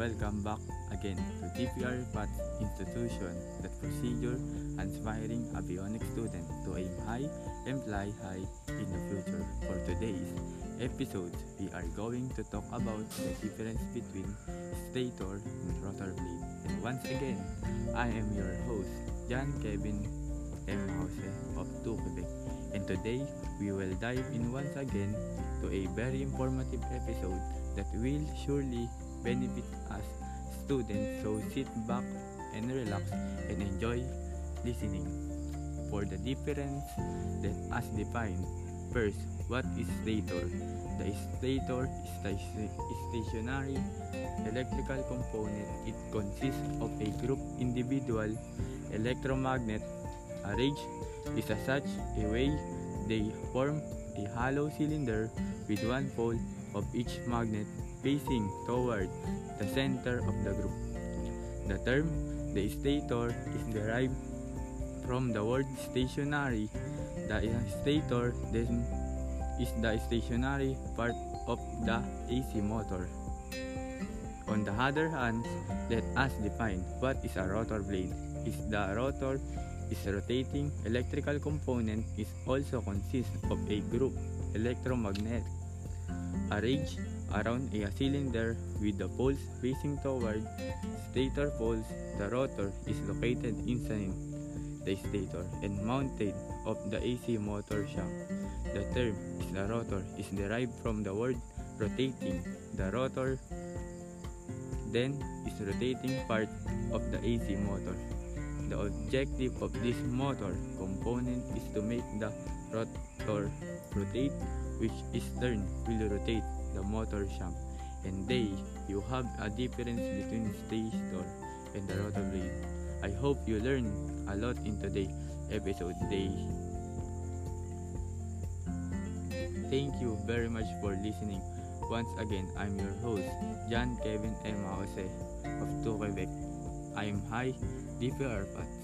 welcome back again to DPR Path Institution that procedure inspiring avionics student to aim high and fly high in the future. For today's episode, we are going to talk about the difference between stator and rotor blade. And once again, I am your host, John Kevin M. Jose of 2 Quebec. And today, we will dive in once again to a very informative episode that will surely benefit us students. So sit back and relax and enjoy listening. For the difference that as defined, first, what is stator? The stator is stationary electrical component. It consists of a group individual electromagnet arranged as such a way they form a hollow cylinder with one pole of each magnet facing toward the center of the group. The term the stator is derived from the word stationary. The stator then is the stationary part of the AC motor. On the other hand, let us define what is a rotor blade. Is the rotor is rotating electrical component is also consists of a group electromagnet arranged around a cylinder with the poles facing toward stator poles. The rotor is located inside the stator and mounted of the AC motor shaft. The term is the rotor is derived from the word rotating. The rotor then is rotating part of the AC motor. The objective of this motor component is to make the rotor rotate, which is turn will rotate the motor shaft. And they, you have a difference between stator and the rotor blade. I hope you learned a lot in today's episode today. Thank you very much for listening. Once again, I'm your host, John Kevin M. Jose of 2 Quebec. I am high DPR Path.